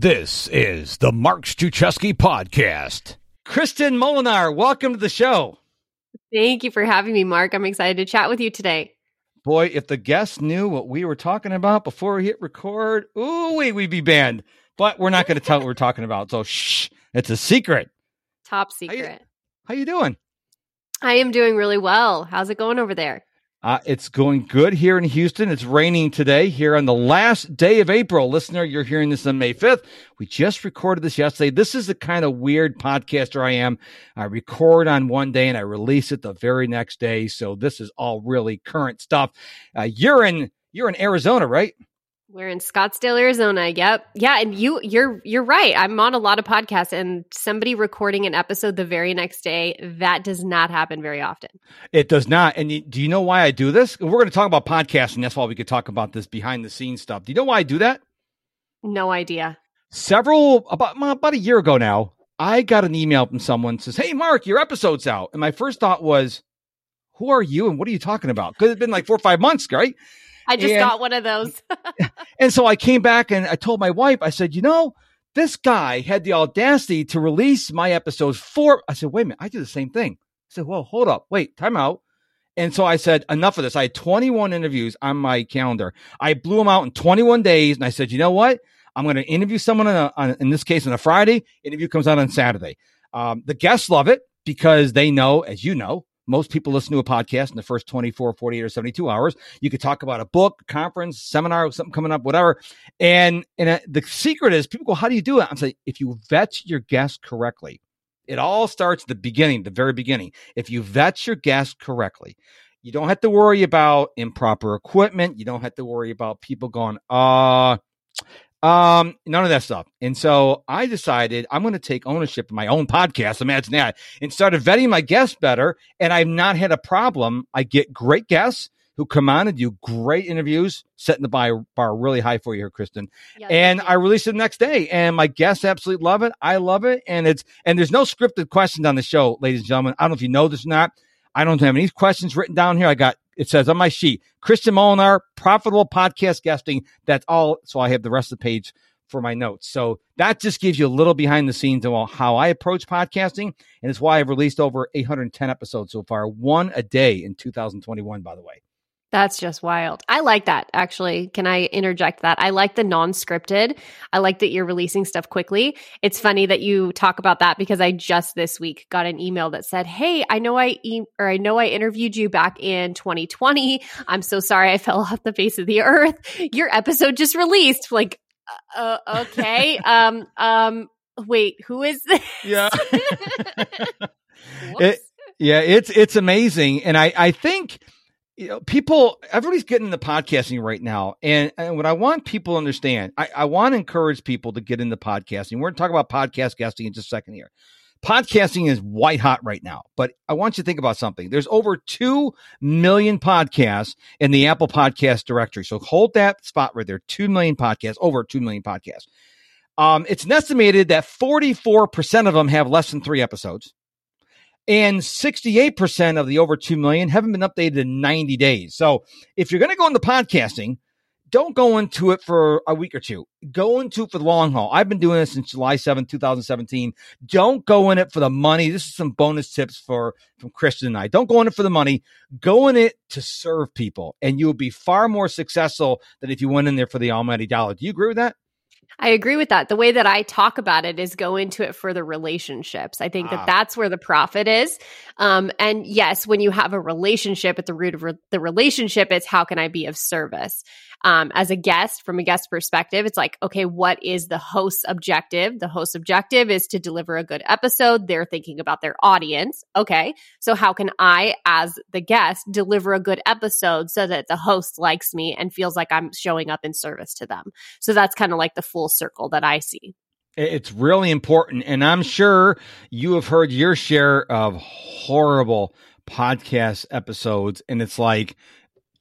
This is the Mark Struczewski podcast. Kristin Molenaar, welcome to the show. Thank you for having me, Mark. I'm excited to chat with you today. Boy, if the guests knew what we were talking about before we hit record, ooh, we'd be banned. But we're not going to tell what we're talking about. So shh, it's a secret. Top secret. How you, how you doing? I am doing really well. How's it going over there? Uh, it's going good here in Houston. It's raining today here on the last day of April. Listener, you're hearing this on May 5th. We just recorded this yesterday. This is the kind of weird podcaster I am. I record on one day and I release it the very next day. So this is all really current stuff. Uh, you're in, you're in Arizona, right? We're in Scottsdale, Arizona. Yep. Yeah, and you you're you're right. I'm on a lot of podcasts and somebody recording an episode the very next day, that does not happen very often. It does not. And you, do you know why I do this? We're going to talk about podcasting. That's why we could talk about this behind the scenes stuff. Do you know why I do that? No idea. Several about about a year ago now, I got an email from someone says, "Hey Mark, your episode's out." And my first thought was, "Who are you and what are you talking about?" Because it's been like 4 or 5 months, right? I just and, got one of those. and so I came back and I told my wife, I said, you know, this guy had the audacity to release my episodes for. I said, wait a minute, I do the same thing. I said, well, hold up, wait, time out. And so I said, enough of this. I had 21 interviews on my calendar. I blew them out in 21 days. And I said, you know what? I'm going to interview someone on, a, on, in this case on a Friday. Interview comes out on Saturday. Um, the guests love it because they know, as you know, most people listen to a podcast in the first 24, 48, or 72 hours. You could talk about a book, conference, seminar, something coming up, whatever. And, and uh, the secret is people go, how do you do it? I'm saying, if you vet your guests correctly, it all starts at the beginning, the very beginning. If you vet your guests correctly, you don't have to worry about improper equipment. You don't have to worry about people going, uh, um, none of that stuff. And so I decided I'm going to take ownership of my own podcast. Imagine that. And started vetting my guests better. And I've not had a problem. I get great guests who come on and do great interviews, setting the bar, bar really high for you here, Kristin. Yeah, and I release it the next day. And my guests absolutely love it. I love it. And it's, and there's no scripted questions on the show, ladies and gentlemen. I don't know if you know this or not. I don't have any questions written down here. I got it says on my sheet, Kristin Molenaar, profitable podcast guesting. That's all. So I have the rest of the page for my notes. So that just gives you a little behind the scenes of how I approach podcasting. And it's why I've released over 810 episodes so far, one a day in 2021, by the way. That's just wild. I like that, actually. Can I interject that? I like the non scripted. I like that you're releasing stuff quickly. It's funny that you talk about that because I just this week got an email that said, Hey, I know I, e- or I know I interviewed you back in 2020. I'm so sorry I fell off the face of the earth. Your episode just released. Like, uh, uh okay. um, um, wait, who is this? Yeah. it, yeah, it's, it's amazing. And I, I think, you know, people, everybody's getting into podcasting right now. And, and what I want people to understand, I, I want to encourage people to get into podcasting. We're going to talk about podcast guesting in just a second here. Podcasting is white hot right now, but I want you to think about something. There's over 2 million podcasts in the Apple Podcast directory. So hold that spot right there. 2 million podcasts, over 2 million podcasts. Um, it's estimated that 44% of them have less than three episodes and 68% of the over 2 million haven't been updated in 90 days. So if you're going to go into podcasting, don't go into it for a week or two. Go into it for the long haul. I've been doing this since July 7, 2017. Don't go in it for the money. This is some bonus tips for from Kristin and I. Don't go in it for the money. Go in it to serve people, and you will be far more successful than if you went in there for the almighty dollar. Do you agree with that? I agree with that. The way that I talk about it is go into it for the relationships. I think ah. that that's where the profit is. Um, and yes, when you have a relationship at the root of re- the relationship, it's how can I be of service? Um, as a guest, from a guest perspective, it's like, okay, what is the host's objective? The host's objective is to deliver a good episode. They're thinking about their audience. Okay. So how can I, as the guest, deliver a good episode so that the host likes me and feels like I'm showing up in service to them? So that's kind of like the full circle that I see. It's really important. And I'm sure you have heard your share of horrible podcast episodes. And it's like,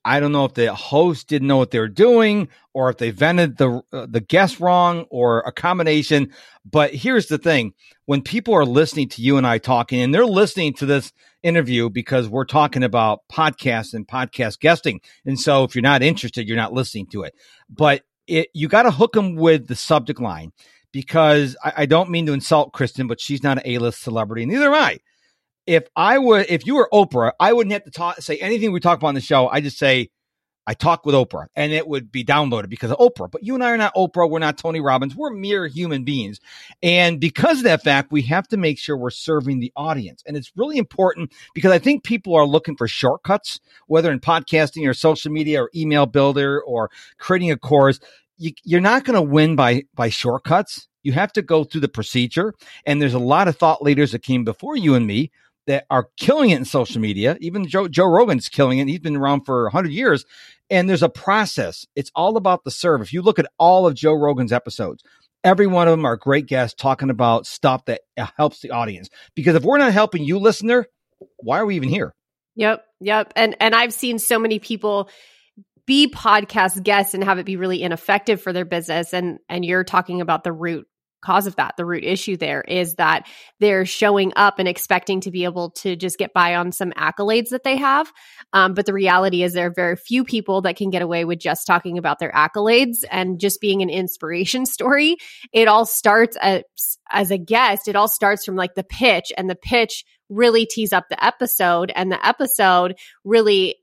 I don't know if the host didn't know what they were doing or if they vented the uh, the guest wrong or a combination. But here's the thing: when people are listening to you and I talking, and they're listening to this interview because we're talking about podcasts and podcast guesting, and so if you're not interested, you're not listening to it. But it, you got to hook them with the subject line because I, I don't mean to insult Kristin, but she's not an A-list celebrity, neither am I. If I would, if you were Oprah, I wouldn't have to talk, say anything we talk about on the show. I just say, I talk with Oprah and it would be downloaded because of Oprah. But you and I are not Oprah. We're not Tony Robbins. We're mere human beings. And because of that fact, we have to make sure we're serving the audience. And it's really important because I think people are looking for shortcuts, whether in podcasting or social media or email builder or creating a course. You, you're not going to win by, by shortcuts. You have to go through the procedure. And there's a lot of thought leaders that came before you and me that are killing it in social media. Even Joe, Joe Rogan's killing it. He's been around for 100 years. And there's a process. It's all about the serve. If you look at all of Joe Rogan's episodes, every one of them are great guests talking about stuff that uh, helps the audience. Because if we're not helping you, listener, why are we even here? Yep, yep. And and I've seen so many people be podcast guests and have it be really ineffective for their business and and you're talking about the root cause of that. The root issue there is that they're showing up and expecting to be able to just get by on some accolades that they have. Um, but the reality is, there are very few people that can get away with just talking about their accolades and just being an inspiration story. It all starts as, as a guest, it all starts from like the pitch, and the pitch really tees up the episode, and the episode really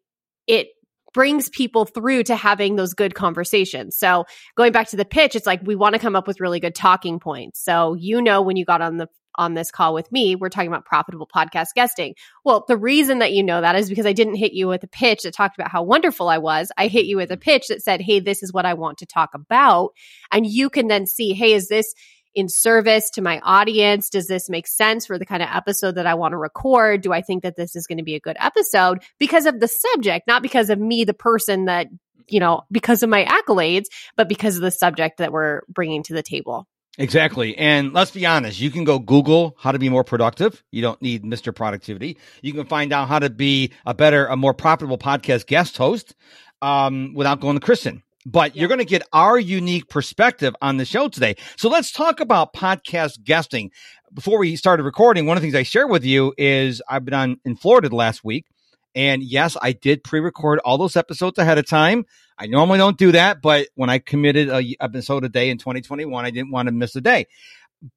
it brings people through to having those good conversations. So going back to the pitch, it's like we want to come up with really good talking points. So you know when you got on the on this call with me, we're talking about profitable podcast guesting. Well, the reason that you know that is because I didn't hit you with a pitch that talked about how wonderful I was. I hit you with a pitch that said, Hey, this is what I want to talk about. And you can then see, Hey, is this in service to my audience? Does this make sense for the kind of episode that I want to record? Do I think that this is going to be a good episode because of the subject, not because of me, the person that, you know, because of my accolades, but because of the subject that we're bringing to the table? Exactly. And let's be honest, you can go Google how to be more productive. You don't need Mr. Productivity. You can find out how to be a better, a more profitable podcast guest host um, without going to Kristin but yeah. you're going to get our unique perspective on the show today. So let's talk about podcast guesting. Before we started recording, one of the things I shared with you is I've been on in Florida the last week. And yes, I did pre-record all those episodes ahead of time. I normally don't do that, but when I committed a episode a day in 2021, I didn't want to miss a day.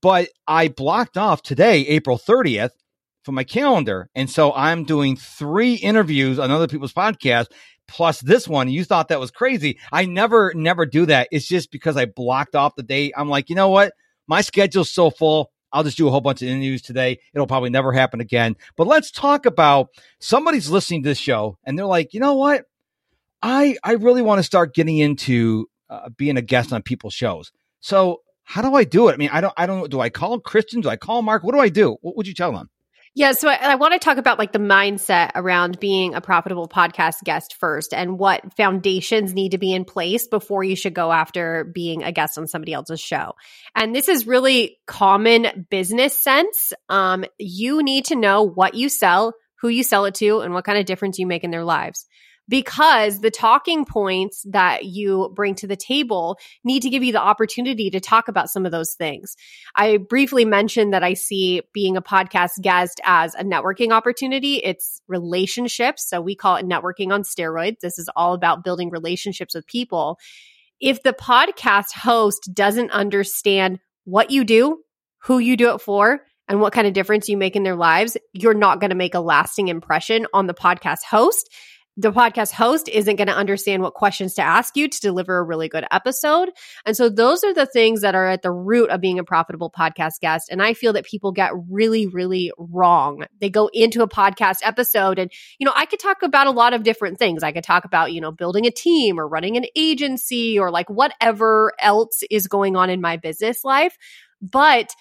But I blocked off today, April 30th, for my calendar. And so I'm doing three interviews on other people's podcasts plus this one. You thought that was crazy. I never, never do that. It's just because I blocked off the date. I'm like, you know what? My schedule's so full. I'll just do a whole bunch of interviews today. It'll probably never happen again. But let's talk about somebody's listening to this show and they're like, you know what? I I really want to start getting into uh, being a guest on people's shows. So how do I do it? I mean, I don't I don't do I call Kristin? Do I call Mark? What do I do? What would you tell them? Yeah, so I, I, want to talk about like the mindset around being a profitable podcast guest first and what foundations need to be in place before you should go after being a guest on somebody else's show. And this is really common business sense. Um, you need to know what you sell, who you sell it to, and what kind of difference you make in their lives because the talking points that you bring to the table need to give you the opportunity to talk about some of those things. I briefly mentioned that I see being a podcast guest as a networking opportunity. It's relationships. So we call it networking on steroids. This is all about building relationships with people. If the podcast host doesn't understand what you do, who you do it for, and what kind of difference you make in their lives, you're not going to make a lasting impression on the podcast host the podcast host isn't going to understand what questions to ask you to deliver a really good episode. And so those are the things that are at the root of being a profitable podcast guest. And I feel that people get really, really wrong. They go into a podcast episode and, you know, I could talk about a lot of different things. I could talk about, you know, building a team or running an agency or like whatever else is going on in my business life. But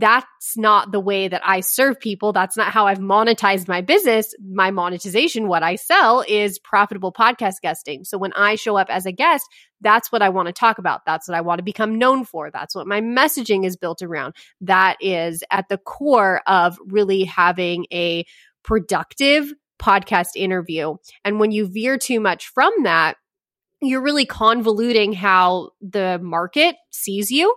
that's not the way that I serve people. That's not how I've monetized my business. My monetization, what I sell is profitable podcast guesting. So when I show up as a guest, that's what I want to talk about. That's what I want to become known for. That's what my messaging is built around. That is at the core of really having a productive podcast interview. And when you veer too much from that, you're really convoluting how the market sees you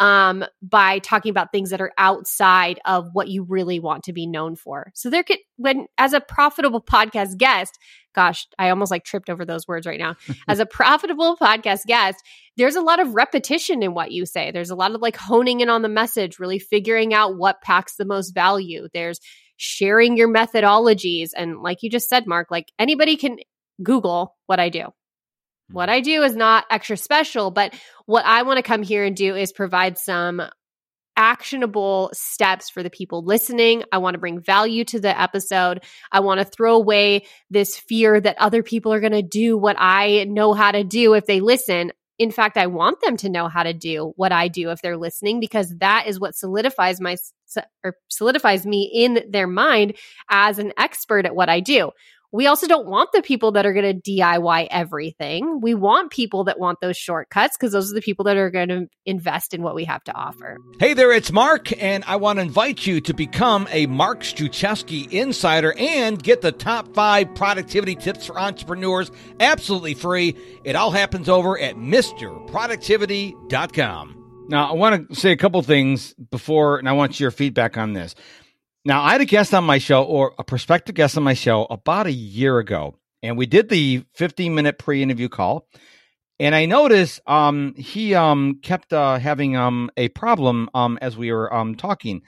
um, by talking about things that are outside of what you really want to be known for. So there could, when as a profitable podcast guest, gosh, I almost like tripped over those words right now. As a profitable podcast guest, there's a lot of repetition in what you say. There's a lot of like honing in on the message, really figuring out what packs the most value. There's sharing your methodologies. And like you just said, Mark, like anybody can Google what I do. What I do is not extra special, but what I want to come here and do is provide some actionable steps for the people listening. I want to bring value to the episode. I want to throw away this fear that other people are going to do what I know how to do if they listen. In fact, I want them to know how to do what I do if they're listening because that is what solidifies my or solidifies me in their mind as an expert at what I do. We also don't want the people that are going to DIY everything. We want people that want those shortcuts because those are the people that are going to invest in what we have to offer. Hey there, it's Mark, and I want to invite you to become a Mark Struczewski insider and get the top five productivity tips for entrepreneurs absolutely free. It all happens over at MrProductivity.com. Now, I want to say a couple things before, and I want your feedback on this. Now, I had a guest on my show, or a prospective guest on my show, about a year ago, and we did the 15 minute pre interview call. And I noticed um, he um, kept uh, having um, a problem um, as we were um, talking.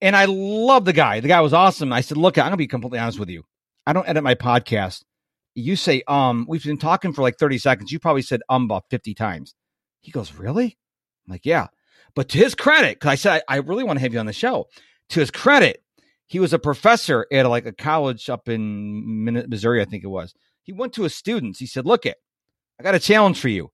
And I love the guy. The guy was awesome. I said, Look, I'm going to be completely honest with you. I don't edit my podcast. You say, um, we've been talking for like 30 seconds. You probably said um about 50 times. He goes, Really? I'm like, Yeah. But to his credit, because I said, I, I really want to have you on the show. To his credit, he was a professor at like a college up in Missouri, I think it was. He went to his students. He said, "Look, it, I got a challenge for you.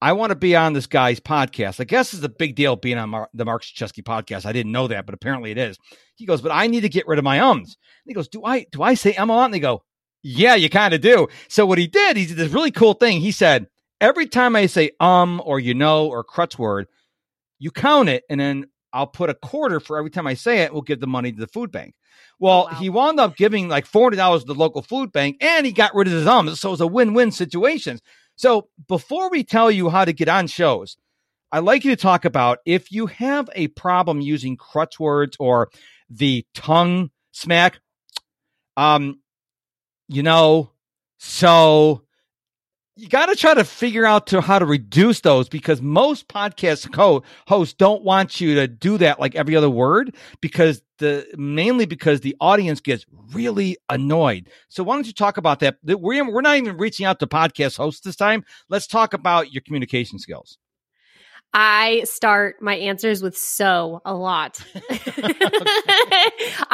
I want to be on this guy's podcast. I guess it's a big deal being on Mar- the Mark Struczewski podcast. I didn't know that, but apparently it is." He goes, "But I need to get rid of my ums." And he goes, "Do I do I say a lot?" And they go, "Yeah, you kind of do." So what he did, he did this really cool thing. He said, "Every time I say um or you know or crutch word, you count it, and then I'll put a quarter for every time I say it. We'll give the money to the food bank. Well, oh, wow. he wound up giving like four hundred dollars to the local food bank, and he got rid of his ums. So it was a win-win situation. So before we tell you how to get on shows, I'd like you to talk about if you have a problem using crutch words or the tongue smack. Um, you know, so you got to try to figure out to how to reduce those because most podcast co- hosts don't want you to do that like every other word because the mainly because the audience gets really annoyed. So why don't you talk about that? We're we're not even reaching out to podcast hosts this time. Let's talk about your communication skills. I start my answers with so a lot.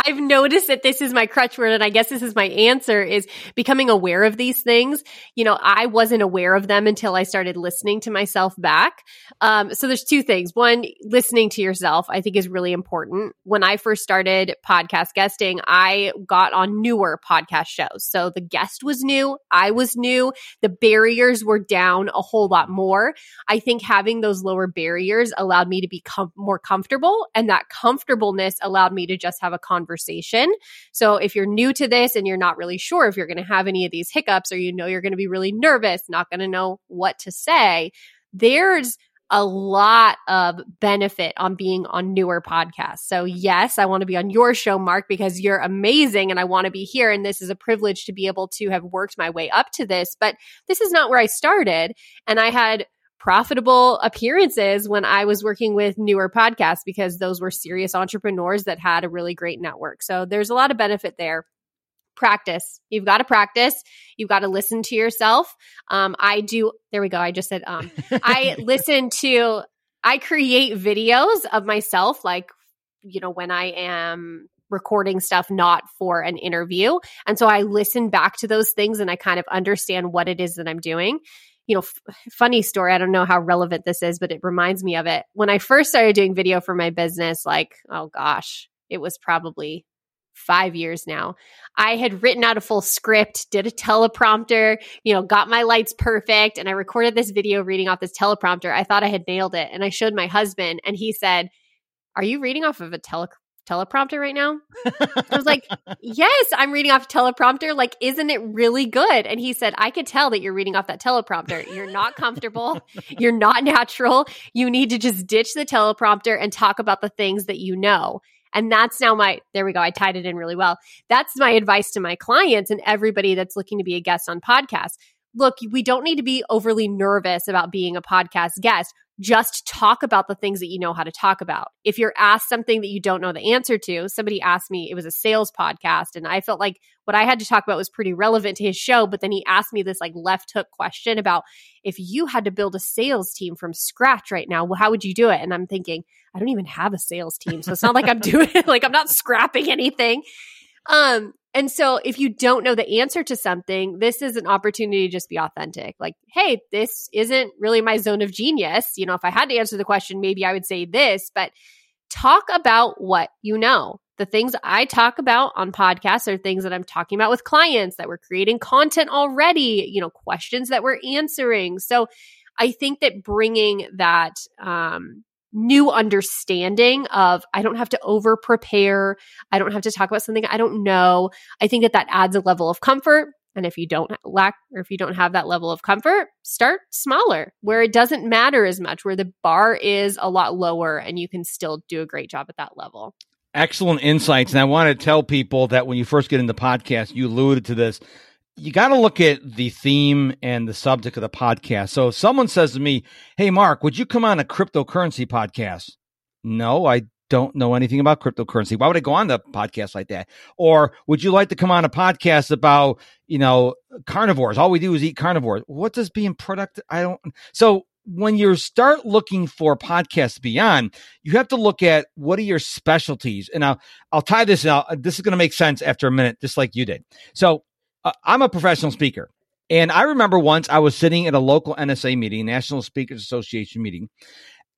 I've noticed that this is my crutch word, and I guess this is my answer is becoming aware of these things. You know, I wasn't aware of them until I started listening to myself back. Um, so there's two things. One, listening to yourself, I think is really important. When I first started podcast guesting, I got on newer podcast shows. So the guest was new, I was new, the barriers were down a whole lot more. I think having those lower barriers allowed me to be com- more comfortable. And that comfortableness allowed me to just have a conversation. So if you're new to this and you're not really sure if you're going to have any of these hiccups or you know you're going to be really nervous, not going to know what to say, there's a lot of benefit on being on newer podcasts. So, yes, I want to be on your show, Mark, because you're amazing and I want to be here. And this is a privilege to be able to have worked my way up to this. But this is not where I started. And I had profitable appearances when I was working with newer podcasts because those were serious entrepreneurs that had a really great network. So there's a lot of benefit there. Practice. You've got to practice. You've got to listen to yourself. Um, I do. There we go. I just said, um, I listen to, I create videos of myself, like, you know, when I am recording stuff not for an interview. And so I listen back to those things and I kind of understand what it is that I'm doing you know, f- funny story. I don't know how relevant this is, but it reminds me of it. When I first started doing video for my business, like, oh gosh, it was probably five years now. I had written out a full script, did a teleprompter, you know, got my lights perfect, and I recorded this video reading off this teleprompter. I thought I had nailed it. And I showed my husband, and he said, Are you reading off of a tele- teleprompter right now? I was like, yes, I'm reading off teleprompter. Like, isn't it really good? And he said, I could tell that you're reading off that teleprompter. You're not comfortable. you're not natural. You need to just ditch the teleprompter and talk about the things that you know. And that's now my, there we go. I tied it in really well. That's my advice to my clients and everybody that's looking to be a guest on podcasts. Look, we don't need to be overly nervous about being a podcast guest just talk about the things that you know how to talk about. If you're asked something that you don't know the answer to, somebody asked me, it was a sales podcast, and I felt like what I had to talk about was pretty relevant to his show. But then he asked me this like left hook question about if you had to build a sales team from scratch right now, well, how would you do it? And I'm thinking, I don't even have a sales team. So it's not like I'm doing like I'm not scrapping anything. Um, and so if you don't know the answer to something, this is an opportunity to just be authentic. Like, hey, this isn't really my zone of genius. You know, if I had to answer the question, maybe I would say this, but talk about what you know. The things I talk about on podcasts are things that I'm talking about with clients that we're creating content already, you know, questions that we're answering. So I think that bringing that um, new understanding of I don't have to over prepare. I don't have to talk about something I don't know. I think that that adds a level of comfort. And if you don't lack or if you don't have that level of comfort, start smaller where it doesn't matter as much, where the bar is a lot lower and you can still do a great job at that level. Excellent insights. And I want to tell people that when you first get into podcast, you alluded to this you got to look at the theme and the subject of the podcast. So if someone says to me, Hey, Mark, would you come on a cryptocurrency podcast? No, I don't know anything about cryptocurrency. Why would I go on the podcast like that? Or would you like to come on a podcast about, you know, carnivores? All we do is eat carnivores. What does being productive? I don't. So when you start looking for podcasts beyond, you have to look at what are your specialties. And I'll, I'll tie this out. This is going to make sense after a minute, just like you did. So Uh, I'm a professional speaker. And I remember once I was sitting at a local NSA meeting, National Speakers Association meeting.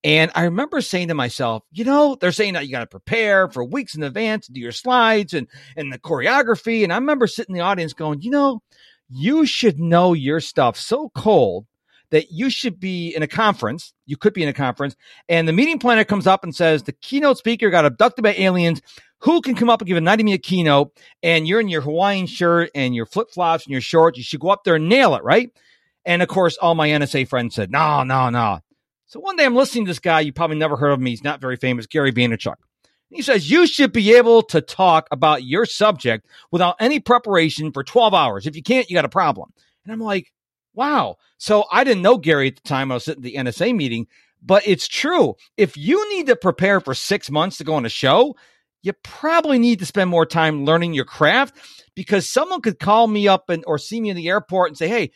And I remember saying to myself, you know, they're saying that you got to prepare for weeks in advance, do your slides and, and the choreography. And I remember sitting in the audience going, you know, you should know your stuff so cold that you should be in a conference. You could be in a conference, and the meeting planner comes up and says the keynote speaker got abducted by aliens who can come up and give a 90 minute keynote and you're in your Hawaiian shirt and your flip flops and your shorts. You should go up there and nail it, right? And of course, all my NSA friends said, no, no, no. So one day I'm listening to this guy. You probably never heard of him. He's not very famous, Gary Vaynerchuk. He says, you should be able to talk about your subject without any preparation for 12 hours. If you can't, you got a problem. And I'm like, wow. So I didn't know Gary at the time I was sitting at the NSA meeting, but it's true. If you need to prepare for six months to go on a show, you probably need to spend more time learning your craft because someone could call me up and or see me in the airport and say, "Hey,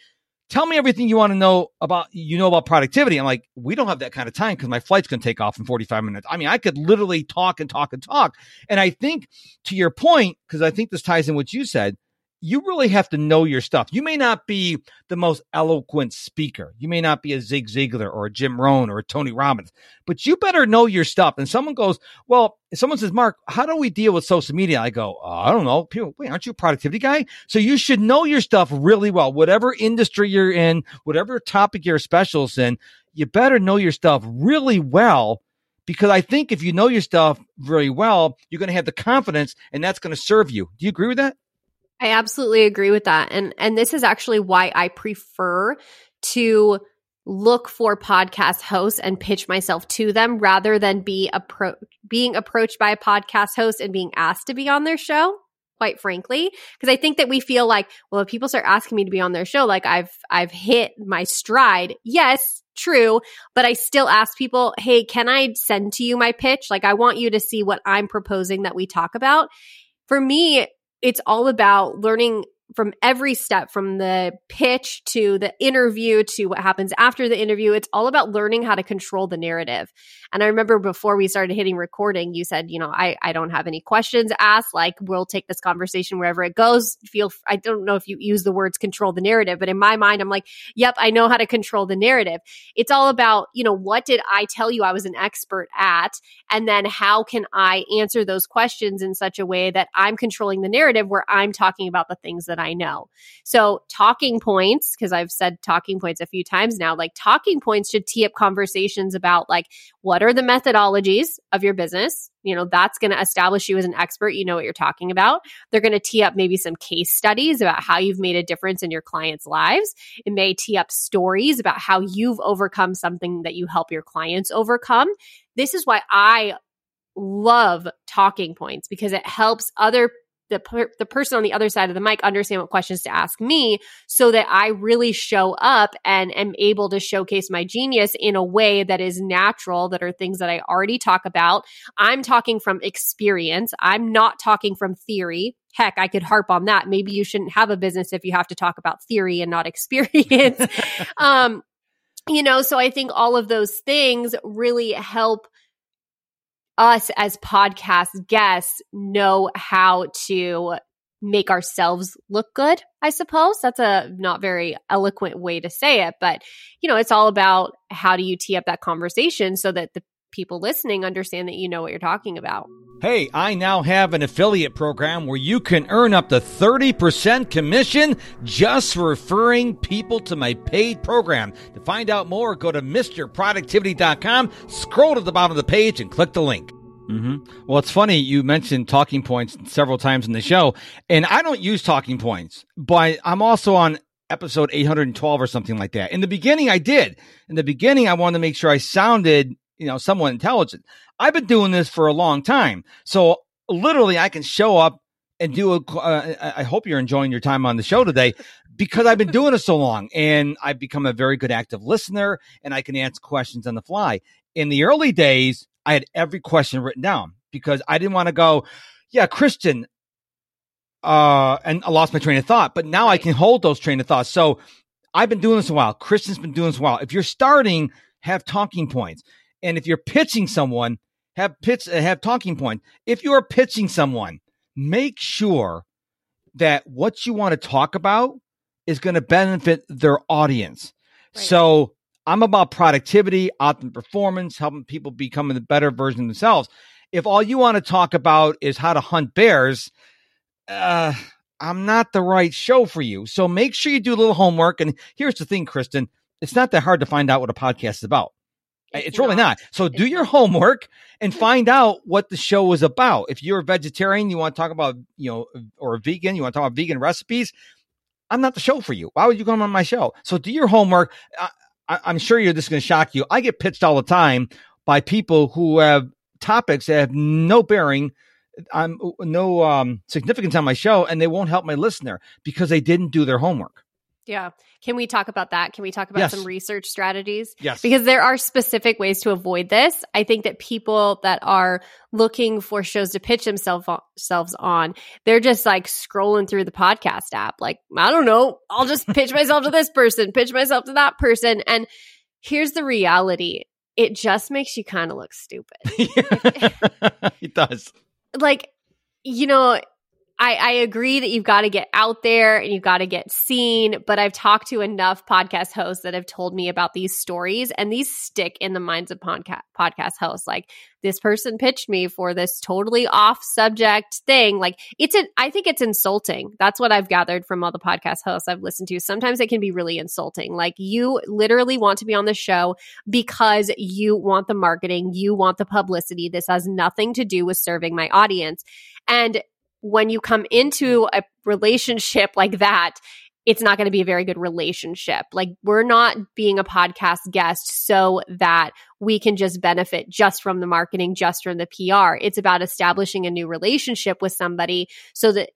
tell me everything you want to know about you know about productivity." I'm like, "We don't have that kind of time because my flight's going to take off in 45 minutes." I mean, I could literally talk and talk and talk. And I think to your point because I think this ties in what you said, you really have to know your stuff. You may not be the most eloquent speaker. You may not be a Zig Ziglar or a Jim Rohn or a Tony Robbins, but you better know your stuff. And someone goes, well, someone says, Mark, how do we deal with social media? I go, oh, I don't know. People, wait, aren't you a productivity guy? So you should know your stuff really well. Whatever industry you're in, whatever topic you're specialist in, you better know your stuff really well because I think if you know your stuff very well, you're going to have the confidence and that's going to serve you. Do you agree with that? I absolutely agree with that. And and this is actually why I prefer to look for podcast hosts and pitch myself to them rather than be appro- being approached by a podcast host and being asked to be on their show quite frankly. Because i think that we feel like well if people start asking me to be on their show like i've i've hit my stride. Yes true but i still ask people hey can i send to you my pitch? Like i want you to see what i'm proposing that we talk about. For me it's all about learning from every step from the pitch to the interview to what happens after the interview it's all about learning how to control the narrative. And i remember before we started hitting recording you said you know i, I don't have any questions asked. Like we'll take this conversation wherever it goes. Feel i don't know if you use the words control the narrative but in my mind i'm like yep i know how to control the narrative. It's all about you know what did i tell you i was an expert at? And then how can i answer those questions in such a way that i'm controlling the narrative where i'm talking about the things that I know. So, talking points, because I've said talking points a few times now, like talking points should tee up conversations about like what are the methodologies of your business? You know, that's going to establish you as an expert. You know what you're talking about. They're going to tee up maybe some case studies about how you've made a difference in your clients' lives. It may tee up stories about how you've overcome something that you help your clients overcome. This is why I love talking points because it helps other the per- the person on the other side of the mic understand what questions to ask me so that I really show up and am able to showcase my genius in a way that is natural that are things that I already talk about. I'm talking from experience. I'm not talking from theory. Heck, I could harp on that. Maybe you shouldn't have a business if you have to talk about theory and not experience. um you know, so I think all of those things really help us as podcast guests know how to make ourselves look good, I suppose. That's a not very eloquent way to say it, but you know, it's all about how do you tee up that conversation so that the people listening understand that you know what you're talking about. Hey, I now have an affiliate program where you can earn up to 30% commission just for referring people to my paid program. To find out more, go to MrProductivity.com, scroll to the bottom of the page, and click the link. Mm-hmm. Well, it's funny you mentioned talking points several times in the show, and I don't use talking points, but I'm also on episode 812 or something like that. In the beginning, I did. In the beginning, I wanted to make sure I sounded, you know, somewhat intelligent. I've been doing this for a long time, so literally, I can show up and do a. Uh, I hope you're enjoying your time on the show today because I've been doing it so long, and I've become a very good active listener, and I can answer questions on the fly. In the early days, I had every question written down because I didn't want to go, yeah, Kristin, uh, and I lost my train of thought. But now I can hold those train of thoughts. So I've been doing this a while. Kristin's been doing this a while. If you're starting, have talking points, and if you're pitching someone, have pitch have talking points. If you are pitching someone, make sure that what you want to talk about is going to benefit their audience. Right. So I'm about productivity, optimal performance, helping people become the better version of themselves. If all you want to talk about is how to hunt bears, uh, I'm not the right show for you. So make sure you do a little homework. And here's the thing, Kristin, it's not that hard to find out what a podcast is about. It's, it's really not. So do your homework and find out what the show was about. If you're a vegetarian, you want to talk about, you know, or a vegan, you want to talk about vegan recipes, I'm not the show for you. Why would you come on my show? So do your homework. I, am sure you're this going to shock you. I get pitched all the time by people who have topics that have no bearing on no um, significance on my show, and they won't help my listener because they didn't do their homework. Yeah. Can we talk about that? Can we talk about yes. some research strategies? Yes. Because there are specific ways to avoid this. I think that people that are looking for shows to pitch themselves on, they're just like scrolling through the podcast app. Like, I don't know, I'll just pitch myself to this person, pitch myself to that person. And here's the reality it just makes you kind of look stupid. it does. Like, you know, I, I agree that you've got to get out there and you've got to get seen, but I've talked to enough podcast hosts that have told me about these stories and these stick in the minds of podcast podcast hosts. Like this person pitched me for this totally off subject thing. Like it's an, I think it's insulting. That's what I've gathered from all the podcast hosts I've listened to. Sometimes it can be really insulting. Like you literally want to be on the show because you want the marketing, you want the publicity. This has nothing to do with serving my audience. And when you come into a relationship like that, it's not going to be a very good relationship. Like we're not being a podcast guest so that we can just benefit just from the marketing, just from the PR. It's about establishing a new relationship with somebody so that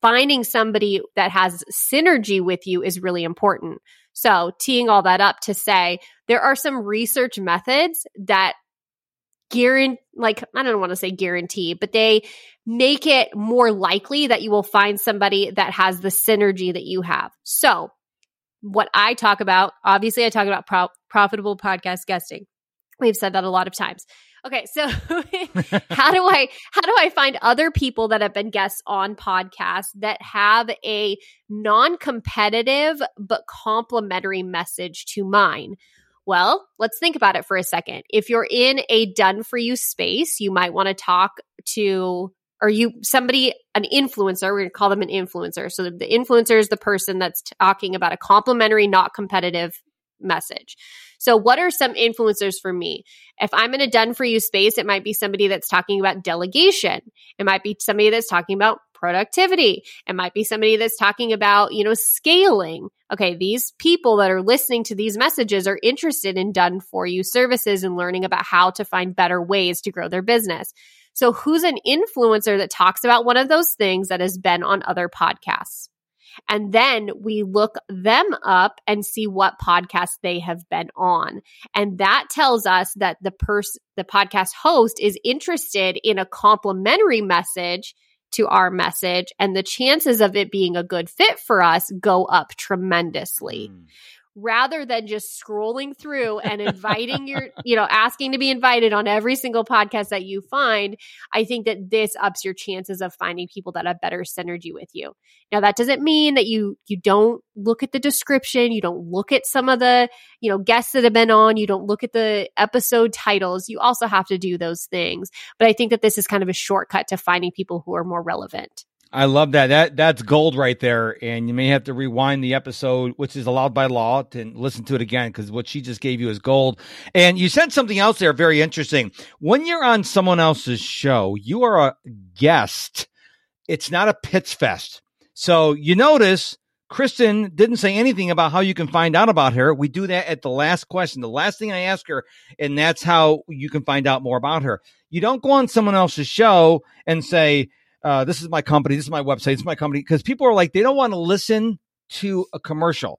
finding somebody that has synergy with you is really important. So, teeing all that up to say there are some research methods that guarantee like I don't want to say guarantee, but they make it more likely that you will find somebody that has the synergy that you have. So, what I talk about, obviously I talk about pro- profitable podcast guesting. We've said that a lot of times. Okay, so how do I how do I find other people that have been guests on podcasts that have a non-competitive but complementary message to mine? Well, let's think about it for a second. If you're in a done for you space, you might want to talk to or you somebody an influencer we're going to call them an influencer. So the influencer is the person that's talking about a complimentary not competitive message. So what are some influencers for me? If i'm in a done for you space it might be somebody that's talking about delegation. It might be somebody that's talking about productivity. It might be somebody that's talking about you know scaling okay, these people that are listening to these messages are interested in done for you services and learning about how to find better ways to grow their business. So, who's an influencer that talks about one of those things that has been on other podcasts? And then we look them up and see what podcast they have been on. And that tells us that the person, the podcast host is interested in a complimentary message to our message and the chances of it being a good fit for us go up tremendously. Mm rather than just scrolling through and inviting your, you know, asking to be invited on every single podcast that you find, I think that this ups your chances of finding people that have better synergy with you. Now that doesn't mean that you you don't look at the description, you don't look at some of the, you know, guests that have been on, you don't look at the episode titles. You also have to do those things. But I think that this is kind of a shortcut to finding people who are more relevant. I love that. That that's gold right there. And you may have to rewind the episode, which is allowed by law, to listen to it again because what she just gave you is gold. And you said something else there very interesting. When you're on someone else's show, you are a guest. It's not a pitch fest. So you notice Kristin didn't say anything about how you can find out about her. We do that at the last question, the last thing I ask her, and that's how you can find out more about her. You don't go on someone else's show and say, uh, this is my company, this is my website, this is my company, because people are like, they don't want to listen to a commercial.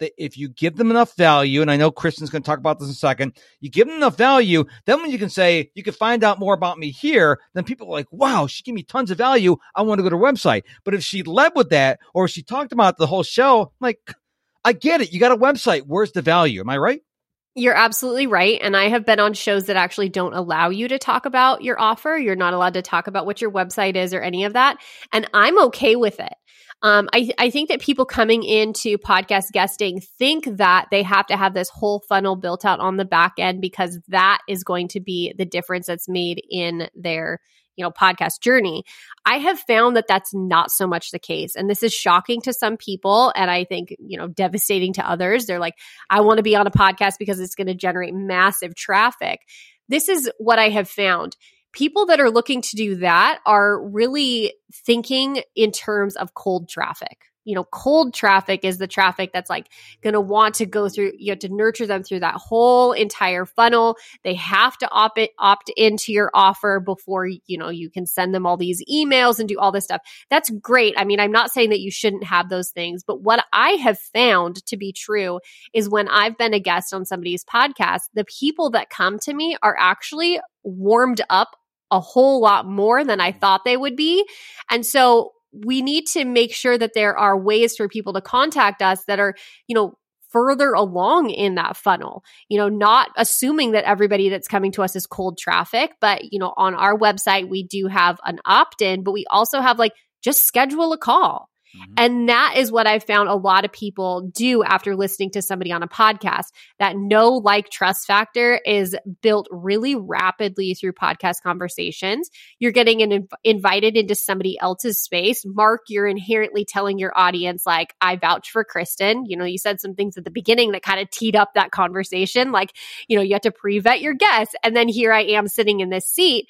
That if you give them enough value, and I know Kristin's going to talk about this in a second, you give them enough value, then when you can say, you can find out more about me here, then people are like, wow, she gave me tons of value. I want to go to her website. But if she led with that, or she talked about the whole show, like, I get it. You got a website. Where's the value? Am I right? You're absolutely right. And I have been on shows that actually don't allow you to talk about your offer. You're not allowed to talk about what your website is or any of that. And I'm okay with it. Um, I, I think that people coming into podcast guesting think that they have to have this whole funnel built out on the back end because that is going to be the difference that's made in their you know podcast journey i have found that that's not so much the case. And this is shocking to some people and i think you know devastating to others. They're like i want to be on a podcast because it's going to generate massive traffic. This is what i have found. People that are looking to do that are really thinking in terms of cold traffic you know, cold traffic is the traffic that's like going to want to go through, you have to nurture them through that whole entire funnel. They have to opt, it, opt into your offer before, you know, you can send them all these emails and do all this stuff. That's great. I mean, I'm not saying that you shouldn't have those things, but what I have found to be true is when I've been a guest on somebody's podcast, the people that come to me are actually warmed up a whole lot more than I mm-hmm. thought they would be. And so we need to make sure that there are ways for people to contact us that are, you know, further along in that funnel. You know, not assuming that everybody that's coming to us is cold traffic, but you know, on our website we do have an opt-in, but we also have like just schedule a call. Mm-hmm. And that is what I found a lot of people do after listening to somebody on a podcast. That no like trust factor is built really rapidly through podcast conversations. You're getting an, invited into somebody else's space. Mark, you're inherently telling your audience, like, I vouch for Kristin. You know, you said some things at the beginning that kind of teed up that conversation. Like, you know, you have to pre vet your guests. And then here I am sitting in this seat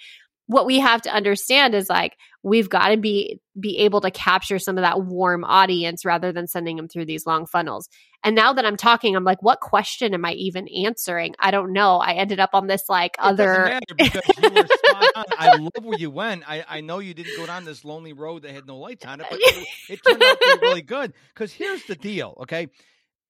what we have to understand is like we've got to be be able to capture some of that warm audience rather than sending them through these long funnels. And now that I'm talking, I'm like, what question am I even answering? I don't know. I ended up on this like it other. I love where you went. I, I know you didn't go down this lonely road that had no lights on it, but it, it turned out to be really good. Because here's the deal, okay?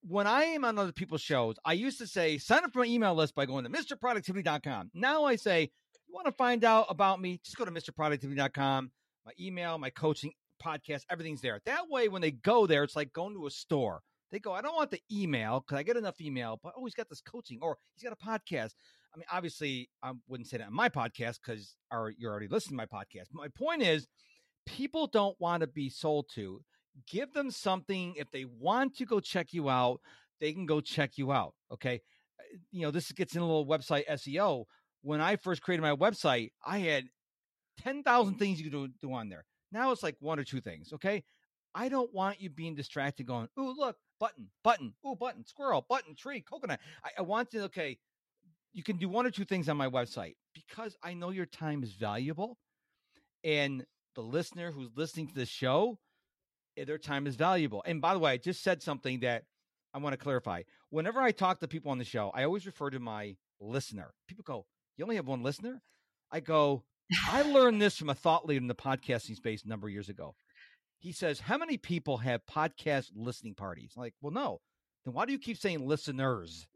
when I am on other people's shows, I used to say sign up for my email list by going to MrProductivity.com. Now I say want to find out about me, just go to MrProductivity.com. My email, my coaching podcast, everything's there. That way, when they go there, it's like going to a store. They go, I don't want the email because I get enough email, but oh, he's got this coaching or he's got a podcast. I mean, obviously, I wouldn't say that on my podcast because you're already listening to my podcast. But my point is, people don't want to be sold to. Give them something. If they want to go check you out, they can go check you out. Okay. Uh, you know, this gets in a little website SEO when I first created my website, I had 10,000 things you could do, do on there. Now it's like one or two things. Okay. I don't want you being distracted going, ooh, look, button, button, ooh, button, squirrel, button, tree, coconut. I, I want to, okay, you can do one or two things on my website because I know your time is valuable. And the listener who's listening to the show, eh, their time is valuable. And by the way, I just said something that I want to clarify. Whenever I talk to people on the show, I always refer to my listener. People go, You only have one listener? I go, I learned this from a thought leader in the podcasting space a number of years ago. He says, How many people have podcast listening parties? I'm like, well, no. Then why do you keep saying listeners?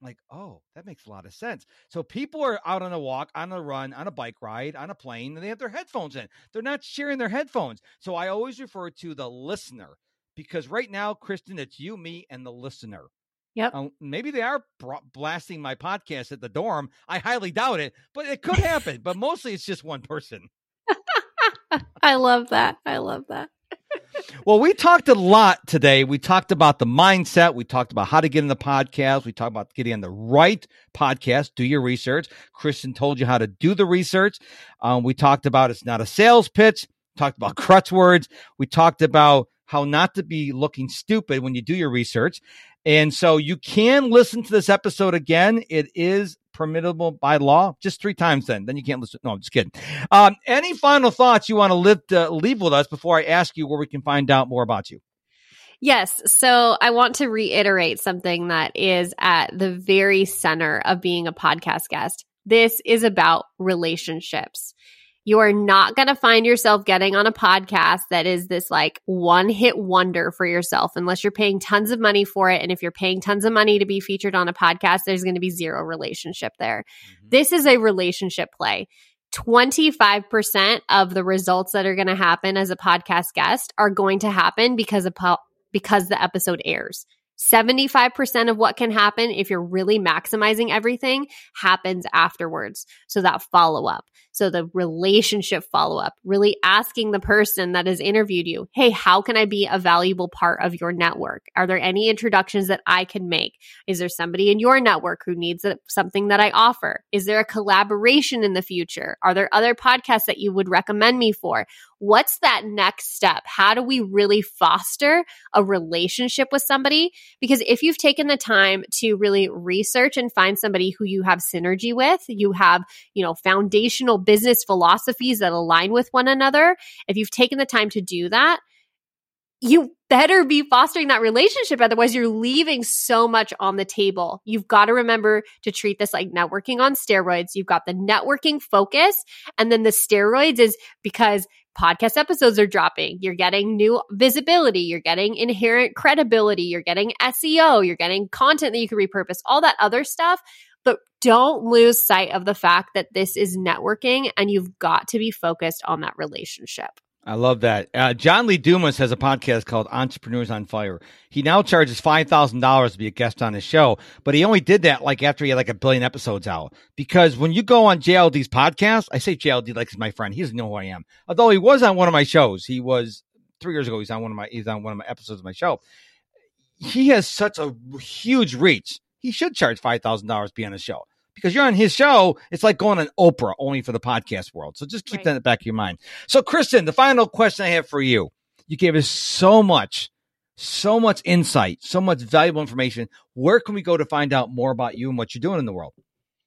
I'm like, oh, that makes a lot of sense. So people are out on a walk, on a run, on a bike ride, on a plane, and they have their headphones in. They're not sharing their headphones. So I always refer to the listener because right now, Kristin, it's you, me, and the listener. Yep. Um, maybe they are blasting my podcast at the dorm. I highly doubt it, but it could happen. but mostly it's just one person. I love that. I love that. well, we talked a lot today. We talked about the mindset. We talked about how to get in the podcast. We talked about getting on the right podcast. Do your research. Kristin told you how to do the research. Um, we talked about it's not a sales pitch. Talked about crutch words. We talked about how not to be looking stupid when you do your research. And so you can listen to this episode again. It is permittable by law. Just three times then. Then you can't listen. No, I'm just kidding. Um, any final thoughts you want to live, uh, leave with us before I ask you where we can find out more about you? Yes. So I want to reiterate something that is at the very center of being a podcast guest. This is about relationships. You are not going to find yourself getting on a podcast that is this like one hit wonder for yourself unless you're paying tons of money for it. And if you're paying tons of money to be featured on a podcast, there's going to be zero relationship there. Mm-hmm. This is a relationship play. 25% of the results that are going to happen as a podcast guest are going to happen because of po- because the episode airs. 75% of what can happen if you're really maximizing everything happens afterwards. So that follow up. So the relationship follow up, really asking the person that has interviewed you, Hey, how can I be a valuable part of your network? Are there any introductions that I can make? Is there somebody in your network who needs something that I offer? Is there a collaboration in the future? Are there other podcasts that you would recommend me for? What's that next step? How do we really foster a relationship with somebody? Because if you've taken the time to really research and find somebody who you have synergy with, you have, you know, foundational business philosophies that align with one another, if you've taken the time to do that, you better be fostering that relationship. Otherwise, you're leaving so much on the table. You've got to remember to treat this like networking on steroids. You've got the networking focus, and then the steroids is because podcast episodes are dropping. You're getting new visibility. You're getting inherent credibility. You're getting SEO. You're getting content that you can repurpose, all that other stuff. But don't lose sight of the fact that this is networking and you've got to be focused on that relationship. I love that. Uh, John Lee Dumas has a podcast called Entrepreneurs on Fire. He now charges five thousand dollars to be a guest on his show, but he only did that like after he had like a billion episodes out. Because when you go on JLD's podcast, I say JLD like he's my friend. He doesn't know who I am, although he was on one of my shows. He was three years ago. He's on one of my he's on one of my episodes of my show. He has such a huge reach. He should charge five thousand dollars to be on his show because you're on his show. It's like going on Oprah only for the podcast world. So just keep right. that in the back of your mind. So, Kristin, the final question I have for you you gave us so much, so much insight, so much valuable information. Where can we go to find out more about you and what you're doing in the world?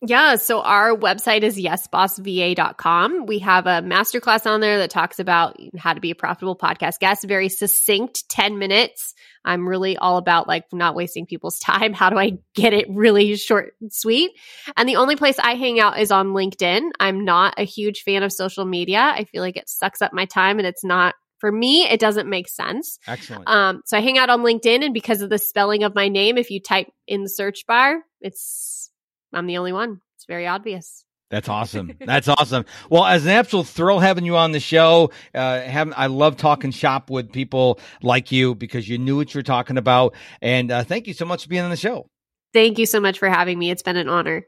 Yeah, so our website is yesbossva.com. We have a masterclass on there that talks about how to be a profitable podcast guest, very succinct 10 minutes. I'm really all about like not wasting people's time. How do I get it really short and sweet? And the only place I hang out is on LinkedIn. I'm not a huge fan of social media. I feel like it sucks up my time and it's not for me, it doesn't make sense. Excellent. Um, so I hang out on LinkedIn, and because of the spelling of my name, if you type in the search bar, it's I'm the only one. It's very obvious. That's awesome. That's awesome. Well, as an absolute thrill having you on the show, uh, having, I love talking shop with people like you because you knew what you're talking about. And uh, thank you so much for being on the show. Thank you so much for having me. It's been an honor.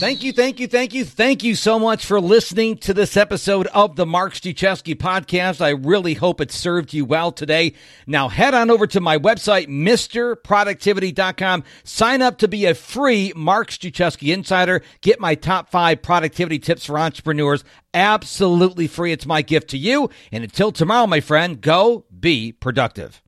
Thank you, thank you, thank you, thank you so much for listening to this episode of the Mark Struczewski podcast. I really hope it served you well today. Now head on over to my website, MrProductivity.com. Sign up to be a free Mark Struczewski insider. Get my top five productivity tips for entrepreneurs absolutely free. It's my gift to you. And until tomorrow, my friend, go be productive.